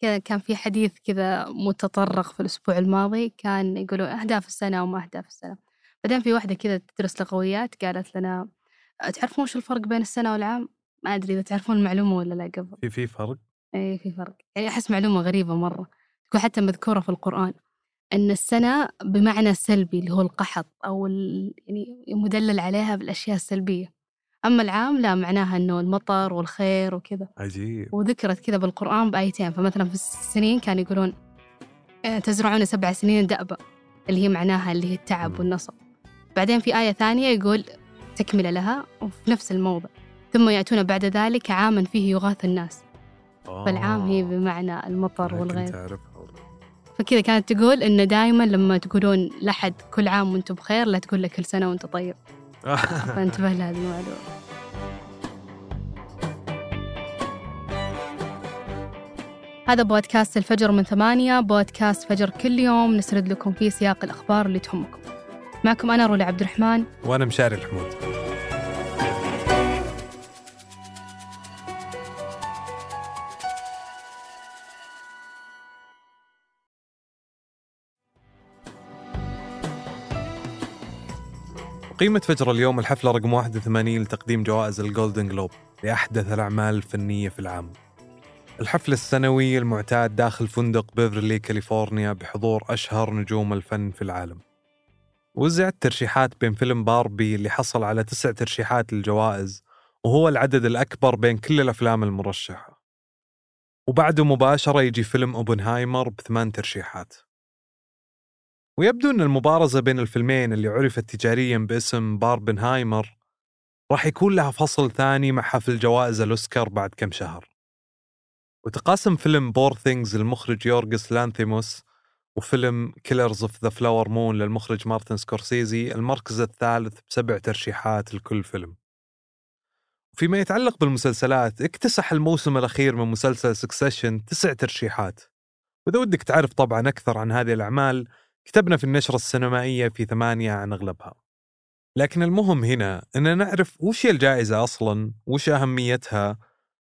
كان في حديث كذا متطرق في الأسبوع الماضي كان يقولوا أهداف السنة وما أهداف السنة. بعدين في واحدة كذا تدرس لغويات قالت لنا تعرفون وش الفرق بين السنة والعام؟ ما أدري إذا تعرفون المعلومة ولا لا قبل. في في فرق؟ إي في فرق. يعني أحس معلومة غريبة مرة تكون حتى مذكورة في القرآن. أن السنة بمعنى سلبي اللي هو القحط أو يعني مدلل عليها بالأشياء السلبية. أما العام لا معناها أنه المطر والخير وكذا. عجيب. وذكرت كذا بالقرآن بآيتين فمثلا في السنين كانوا يقولون آه، تزرعون سبع سنين دأبا اللي هي معناها اللي هي التعب والنصب. بعدين في آية ثانية يقول تكملة لها وفي نفس الموضع ثم يأتون بعد ذلك عاما فيه يغاث الناس. فالعام هي بمعنى المطر والغيث فكذا كانت تقول إنه دائما لما تقولون لحد كل عام وأنتم بخير لا تقول له كل سنة وأنت طيب. فانتبه لهذه المعلومة هذا بودكاست الفجر من ثمانية بودكاست فجر كل يوم. نسرد لكم فيه سياق الأخبار اللي تهمكم. معكم أنا رولا عبد الرحمن وأنا مشاري الحمود. قيمة فجر اليوم الحفلة رقم 81 لتقديم جوائز الجولدن جلوب لأحدث الأعمال الفنية في العام. الحفل السنوي المعتاد داخل فندق بيفرلي كاليفورنيا بحضور أشهر نجوم الفن في العالم. وزعت ترشيحات بين فيلم باربي اللي حصل على تسع ترشيحات للجوائز وهو العدد الأكبر بين كل الأفلام المرشحة. وبعده مباشرة يجي فيلم أوبنهايمر بثمان ترشيحات. ويبدو أن المبارزة بين الفيلمين اللي عرفت تجاريا باسم باربنهايمر راح يكون لها فصل ثاني مع حفل جوائز الأوسكار بعد كم شهر. وتقاسم فيلم Poor Things للمخرج يورغس لانثيموس وفيلم Killers of the Flower Moon للمخرج مارتن سكورسيزي المركز الثالث بسبع ترشيحات لكل فيلم. فيما يتعلق بالمسلسلات اكتسح الموسم الأخير من مسلسل Succession تسع ترشيحات. وإذا ودك تعرف طبعا أكثر عن هذه الأعمال كتبنا في النشرة السينمائية في ثمانية عن أغلبها. لكن المهم هنا أن نعرف وش هي الجائزة أصلا؟ وش أهميتها؟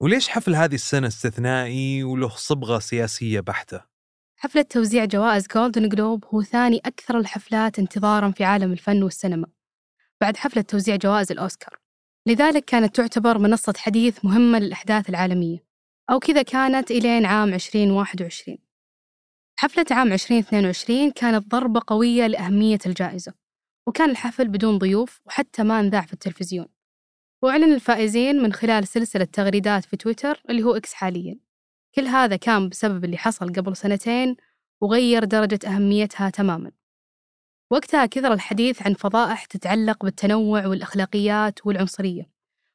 وليش حفل هذه السنة استثنائي وله صبغة سياسية بحتة؟ حفلة توزيع جوائز جولدن جلوب هو ثاني أكثر الحفلات انتظارا في عالم الفن والسينما. بعد حفلة توزيع جوائز الأوسكار. لذلك كانت تعتبر منصة حديث مهمة للأحداث العالمية. أو كذا كانت إلين عام 2021 حفلة عام 2022 كانت ضربة قوية لأهمية الجائزة وكان الحفل بدون ضيوف وحتى ما انذاع في التلفزيون. وأعلن الفائزين من خلال سلسلة تغريدات في تويتر اللي هو إكس حاليا. كل هذا كان بسبب اللي حصل قبل سنتين وغير درجة أهميتها تماما. وقتها كثر الحديث عن فضائح تتعلق بالتنوع والأخلاقيات والعنصرية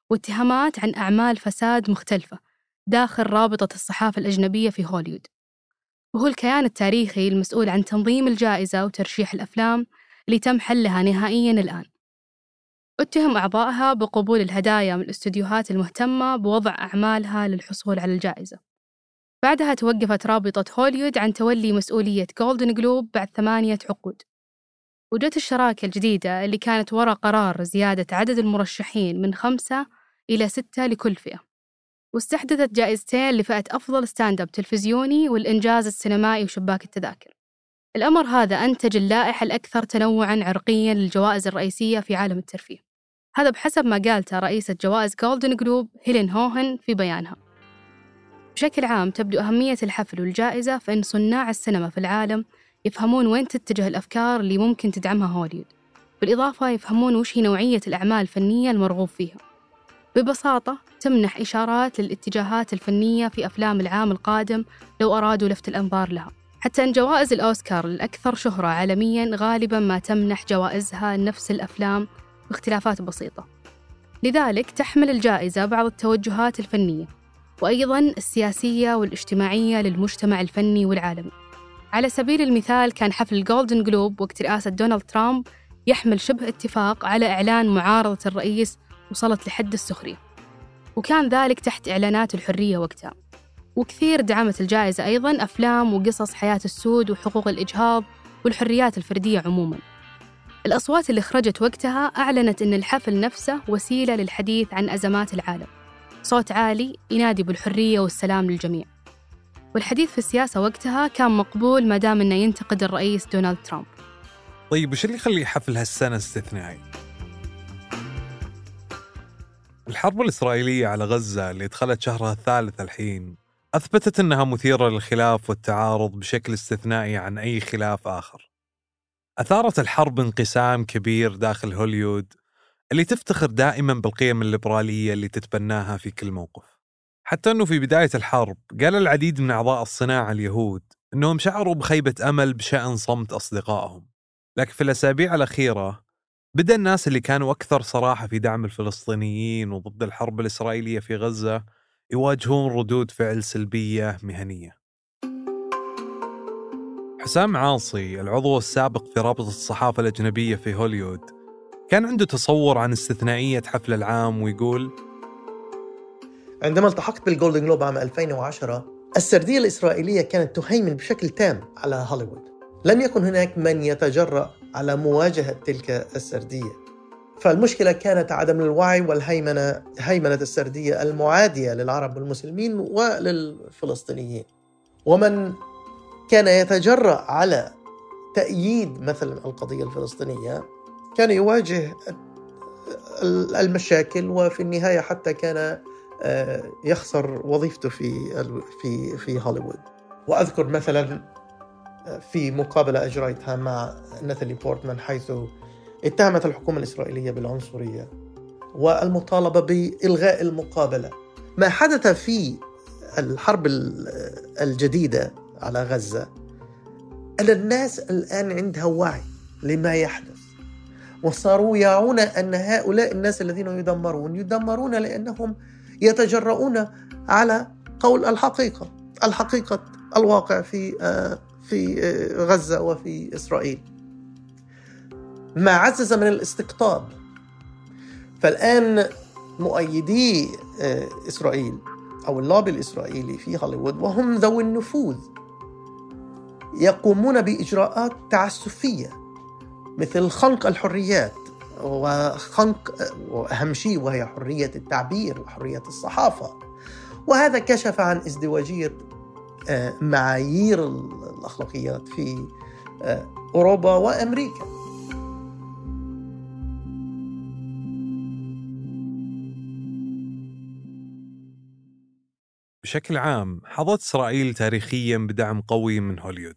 واتهامات عن أعمال فساد مختلفة داخل رابطة الصحافة الأجنبية في هوليوود وهو الكيان التاريخي المسؤول عن تنظيم الجائزة وترشيح الأفلام اللي تم حلها نهائياً الآن. اتهم أعضائها بقبول الهدايا من الاستديوهات المهتمة بوضع أعمالها للحصول على الجائزة. بعدها توقفت رابطة هوليوود عن تولي مسؤولية جولدن جلوب بعد ثمانية عقود. وجت الشراكة الجديدة اللي كانت وراء قرار زيادة عدد المرشحين من خمسة إلى ستة لكل فئة. واستحدثت جائزتين لفئة أفضل stand up تلفزيوني والإنجاز السينمائي وشباك التذاكر. الأمر هذا أنتج اللائحة الأكثر تنوعاً عرقياً للجوائز الرئيسية في عالم الترفيه. هذا بحسب ما قالته رئيسة جوائز جولدن جلوب هيلين هوهن في بيانها. بشكل عام تبدو أهمية الحفل والجائزة فإن صناع السينما في العالم يفهمون وين تتجه الأفكار اللي ممكن تدعمها هوليوود بالإضافة يفهمون وش هي نوعية الأعمال الفنية المرغوب فيها. ببساطة تمنح إشارات للاتجاهات الفنية في أفلام العام القادم لو أرادوا لفت الأنظار لها. حتى أن جوائز الأوسكار الأكثر شهرة عالمياً غالباً ما تمنح جوائزها نفس الأفلام باختلافات بسيطة. لذلك تحمل الجائزة بعض التوجهات الفنية وأيضاً السياسية والاجتماعية للمجتمع الفني والعالمي. على سبيل المثال كان حفل الجولدن جلوب وقت رئاسة دونالد ترامب يحمل شبه اتفاق على إعلان معارضة الرئيس وصلت لحد السخرية. وكان ذلك تحت إعلانات الحرية وقتها. وكثير دعمت الجائزة أيضا أفلام وقصص حياة السود وحقوق الإجهاض والحريات الفردية عموما. الأصوات اللي خرجت وقتها أعلنت أن الحفل نفسه وسيلة للحديث عن أزمات العالم. صوت عالي ينادي بالحرية والسلام للجميع. والحديث في السياسة وقتها كان مقبول ما دام إنه ينتقد الرئيس دونالد ترامب. طيب وش اللي يخلي حفل هالسنة استثنائي؟ الحرب الإسرائيلية على غزة اللي دخلت شهرها الثالث الحين أثبتت أنها مثيرة للخلاف والتعارض بشكل استثنائي عن أي خلاف آخر. أثارت الحرب انقسام كبير داخل هوليود اللي تفتخر دائما بالقيم الليبرالية اللي تتبناها في كل موقف. حتى أنه في بداية الحرب قال العديد من أعضاء الصناعة اليهود أنهم شعروا بخيبة أمل بشأن صمت أصدقائهم. لكن في الأسابيع الأخيرة بدأ الناس اللي كانوا أكثر صراحة في دعم الفلسطينيين وضد الحرب الإسرائيلية في غزة يواجهون ردود فعل سلبية مهنية. حسام عاصي العضو السابق في رابطة الصحافة الأجنبية في هوليوود كان عنده تصور عن استثنائية حفل العام ويقول عندما التحقت بالجولدن جلوب عام 2010 السردية الإسرائيلية كانت تهيمن بشكل تام على هوليوود لم يكن هناك من يتجرأ على مواجهة تلك السردية. فالمشكلة كانت عدم الوعي والهيمنة هيمنة السردية المعادية للعرب والمسلمين وللفلسطينيين. ومن كان يتجرأ على تأييد مثلا القضية الفلسطينية كان يواجه المشاكل وفي النهاية حتى كان آه، يخسر وظيفته في في في هوليوود. وأذكر مثلا في مقابلة أجريتها مع ناتالي بورتمان حيث اتهمت الحكومة الإسرائيلية بالعنصرية والمطالبة بإلغاء المقابلة. ما حدث في الحرب الجديدة على غزة أن الناس الآن عندها وعي لما يحدث. وصاروا يعون أن هؤلاء الناس الذين يدمرون يدمرون لأنهم يتجرؤون على قول الحقيقة الحقيقة الواقع في آه، في آه، غزة وفي إسرائيل. ما عزز من الاستقطاب. فالآن مؤيدي آه، إسرائيل أو اللوبي الإسرائيلي في هوليوود وهم ذوي النفوذ يقومون بإجراءات تعسفية مثل خنق الحريات وخنق وأهم شيء وهي حرية التعبير وحرية الصحافة. وهذا كشف عن ازدواجية آه، معايير الأخلاقيات في آه، أوروبا وأمريكا. بشكل عام حظت إسرائيل تاريخيا بدعم قوي من هوليود.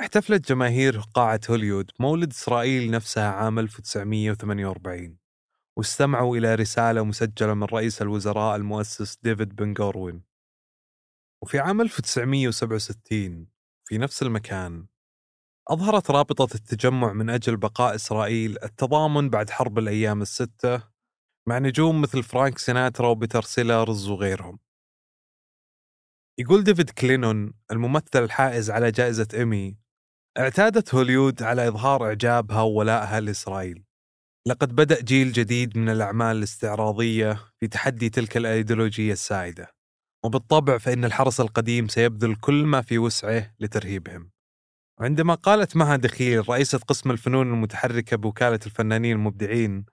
احتفلت جماهير قاعة هوليود مولد إسرائيل نفسها عام 1948 واستمعوا إلى رسالة مسجلة من رئيس الوزراء المؤسس ديفيد بن غوريون وفي عام 1967 في نفس المكان أظهرت رابطة التجمع من أجل بقاء إسرائيل التضامن بعد حرب الأيام الستة مع نجوم مثل فرانك سيناترا وبيتر سيلرز وغيرهم. يقول ديفيد كلينون الممثل الحائز على جائزة إيمي اعتادت هوليود على إظهار إعجابها وولائها لإسرائيل. لقد بدأ جيل جديد من الأعمال الاستعراضية في تحدي تلك الأيديولوجية السائدة. وبالطبع فإن الحرس القديم سيبذل كل ما في وسعه لترهيبهم. وعندما قالت مها دخيل رئيسة قسم الفنون المتحركة بوكالة الفنانين المبدعين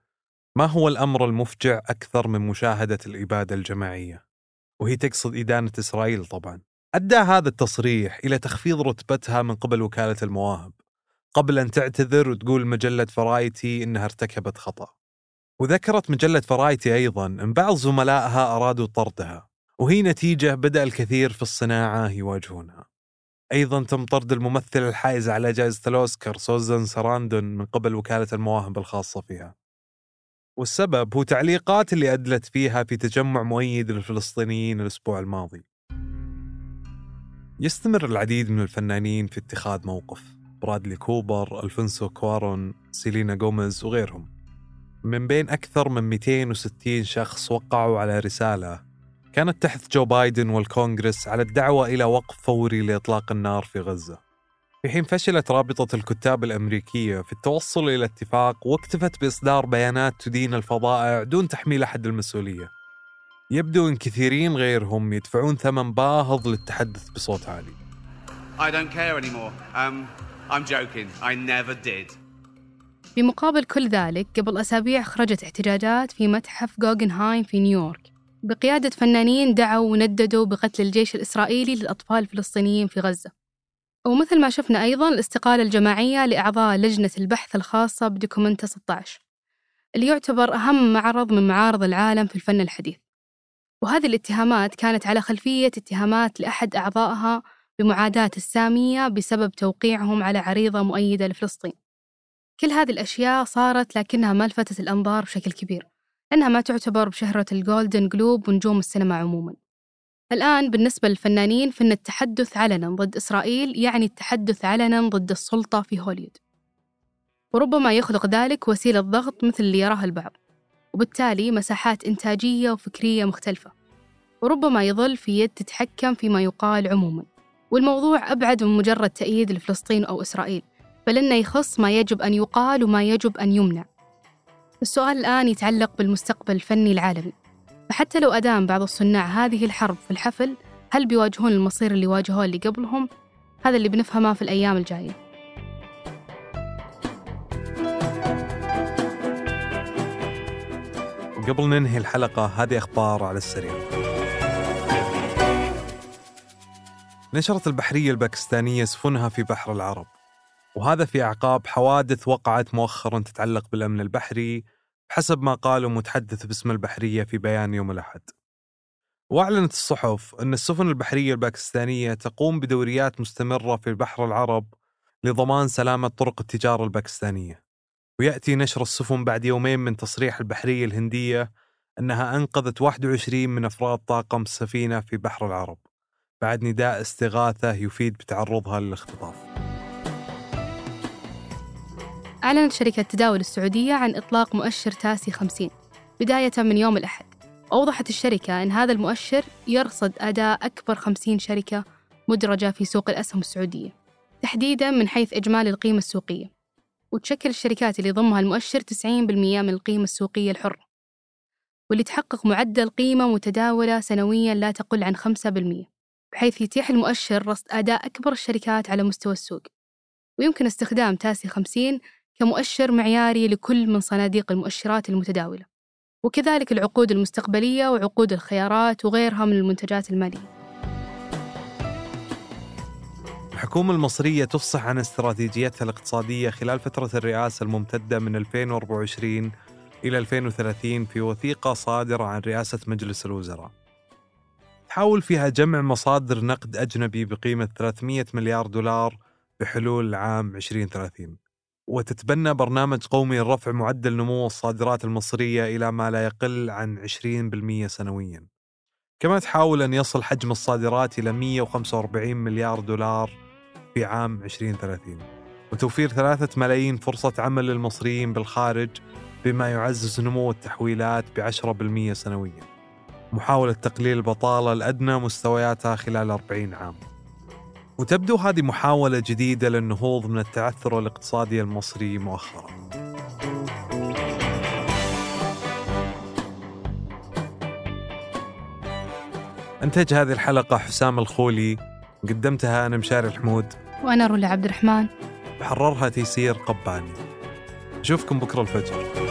ما هو الأمر المفجع أكثر من مشاهدة الإبادة الجماعية؟ وهي تقصد إدانة إسرائيل طبعا. أدى هذا التصريح إلى تخفيض رتبتها من قبل وكالة المواهب قبل أن تعتذر وتقول مجلة فرايتي إنها ارتكبت خطأ. وذكرت مجلة فرايتي أيضا أن بعض زملائها أرادوا طردها. وهي نتيجة بدأ الكثير في الصناعة يواجهونها. أيضا تم طرد الممثل الحائز على جائزة الأوسكار سوزان سراندون من قبل وكالة المواهب الخاصة فيها. والسبب هو تعليقات اللي أدلت فيها في تجمع مؤيد للفلسطينيين الأسبوع الماضي. يستمر العديد من الفنانين في اتخاذ موقف. برادلي كوبر، ألفونسو كوارون، سيلينا غوميز وغيرهم. من بين أكثر من 260 شخص وقعوا على رسالة كانت تحت جو بايدن والكونغرس على الدعوة إلى وقف فوري لإطلاق النار في غزة في حين فشلت رابطة الكتاب الأمريكية في التوصل إلى اتفاق واكتفت بإصدار بيانات تدين الفظائع دون تحميل أحد المسؤولية يبدو أن كثيرين غيرهم يدفعون ثمن باهظ للتحدث بصوت عالي I don't care anymore. Um, I'm joking. I never did. بمقابل كل ذلك قبل أسابيع خرجت احتجاجات في متحف جوغنهايم في نيويورك بقيادة فنانين دعوا ونددوا بقتل الجيش الإسرائيلي للأطفال الفلسطينيين في غزة. ومثل ما شفنا أيضا الاستقالة الجماعية لأعضاء لجنة البحث الخاصة بدوكومنتا 16 اللي يعتبر أهم معرض من معارض العالم في الفن الحديث. وهذه الاتهامات كانت على خلفية اتهامات لأحد أعضائها بمعاداة السامية بسبب توقيعهم على عريضة مؤيدة لفلسطين. كل هذه الأشياء صارت لكنها ما لفتت الأنظار بشكل كبير. لأنها ما تعتبر بشهرة الجولدن جلوب ونجوم السينما عموما. الآن بالنسبة للفنانين فإن التحدث علنا ضد إسرائيل يعني التحدث علنا ضد السلطة في هوليوود وربما يخلق ذلك وسيلة ضغط مثل اللي يراها البعض. وبالتالي مساحات إنتاجية وفكرية مختلفة. وربما يظل في يد تتحكم فيما يقال عموما. والموضوع أبعد من مجرد تأييد لفلسطين أو إسرائيل بل إنه يخص ما يجب أن يقال وما يجب أن يمنع. السؤال الآن يتعلق بالمستقبل الفني العالمي. فحتى لو أدام بعض الصناع هذه الحرب في الحفل هل بيواجهون المصير اللي واجهوه اللي قبلهم؟ هذا اللي بنفهمه في الأيام الجاية. وقبل ننهي الحلقة هذه أخبار على السريع. نشرت البحرية الباكستانية سفنها في بحر العرب. وهذا في أعقاب حوادث وقعت مؤخرا تتعلق بالأمن البحري حسب ما قالوا متحدث باسم البحرية في بيان يوم الأحد. وأعلنت الصحف أن السفن البحرية الباكستانية تقوم بدوريات مستمرة في بحر العرب لضمان سلامة طرق التجارة الباكستانية. ويأتي نشر السفن بعد يومين من تصريح البحرية الهندية أنها أنقذت 21 من أفراد طاقم السفينة في بحر العرب. بعد نداء استغاثة يفيد بتعرضها للاختطاف. أعلنت شركة تداول السعودية عن إطلاق مؤشر تاسي 50 بداية من يوم الأحد. أوضحت الشركة أن هذا المؤشر يرصد أداء أكبر 50 شركة مدرجة في سوق الأسهم السعودية تحديدا من حيث إجمالي القيمة السوقية. وتشكل الشركات اللي ضمها المؤشر 90% من القيمة السوقية الحرة واللي تحقق معدل قيمة متداولة سنويا لا تقل عن 5% بحيث يتيح المؤشر رصد أداء أكبر الشركات على مستوى السوق. ويمكن استخدام تاسي 50 كمؤشر معياري لكل من صناديق المؤشرات المتداولة وكذلك العقود المستقبلية وعقود الخيارات وغيرها من المنتجات المالية الحكومة المصرية تفصح عن استراتيجيتها الاقتصادية خلال فترة الرئاسة الممتدة من 2024 إلى 2030 في وثيقة صادرة عن رئاسة مجلس الوزراء. تحاول فيها جمع مصادر نقد أجنبي بقيمة 300 مليار دولار بحلول العام 2030 وتتبنى برنامج قومي لرفع معدل نمو الصادرات المصرية إلى ما لا يقل عن 20% سنوياً. كما تحاول أن يصل حجم الصادرات إلى 145 مليار دولار في عام 2030 وتوفير ثلاثة ملايين فرصة عمل للمصريين بالخارج بما يعزز نمو التحويلات بعشرة سنويا. محاولة تقليل البطالة لأدنى مستوياتها خلال 40 عام. وتبدو هذه محاولة جديدة للنهوض من التعثر الاقتصادي المصري مؤخرا. أنتج هذه الحلقة حسام الخولي قدمتها أنا مشاري الحمود. وأنا رولا عبد الرحمن. حررها تيسير قباني. أشوفكم بكرة الفجر.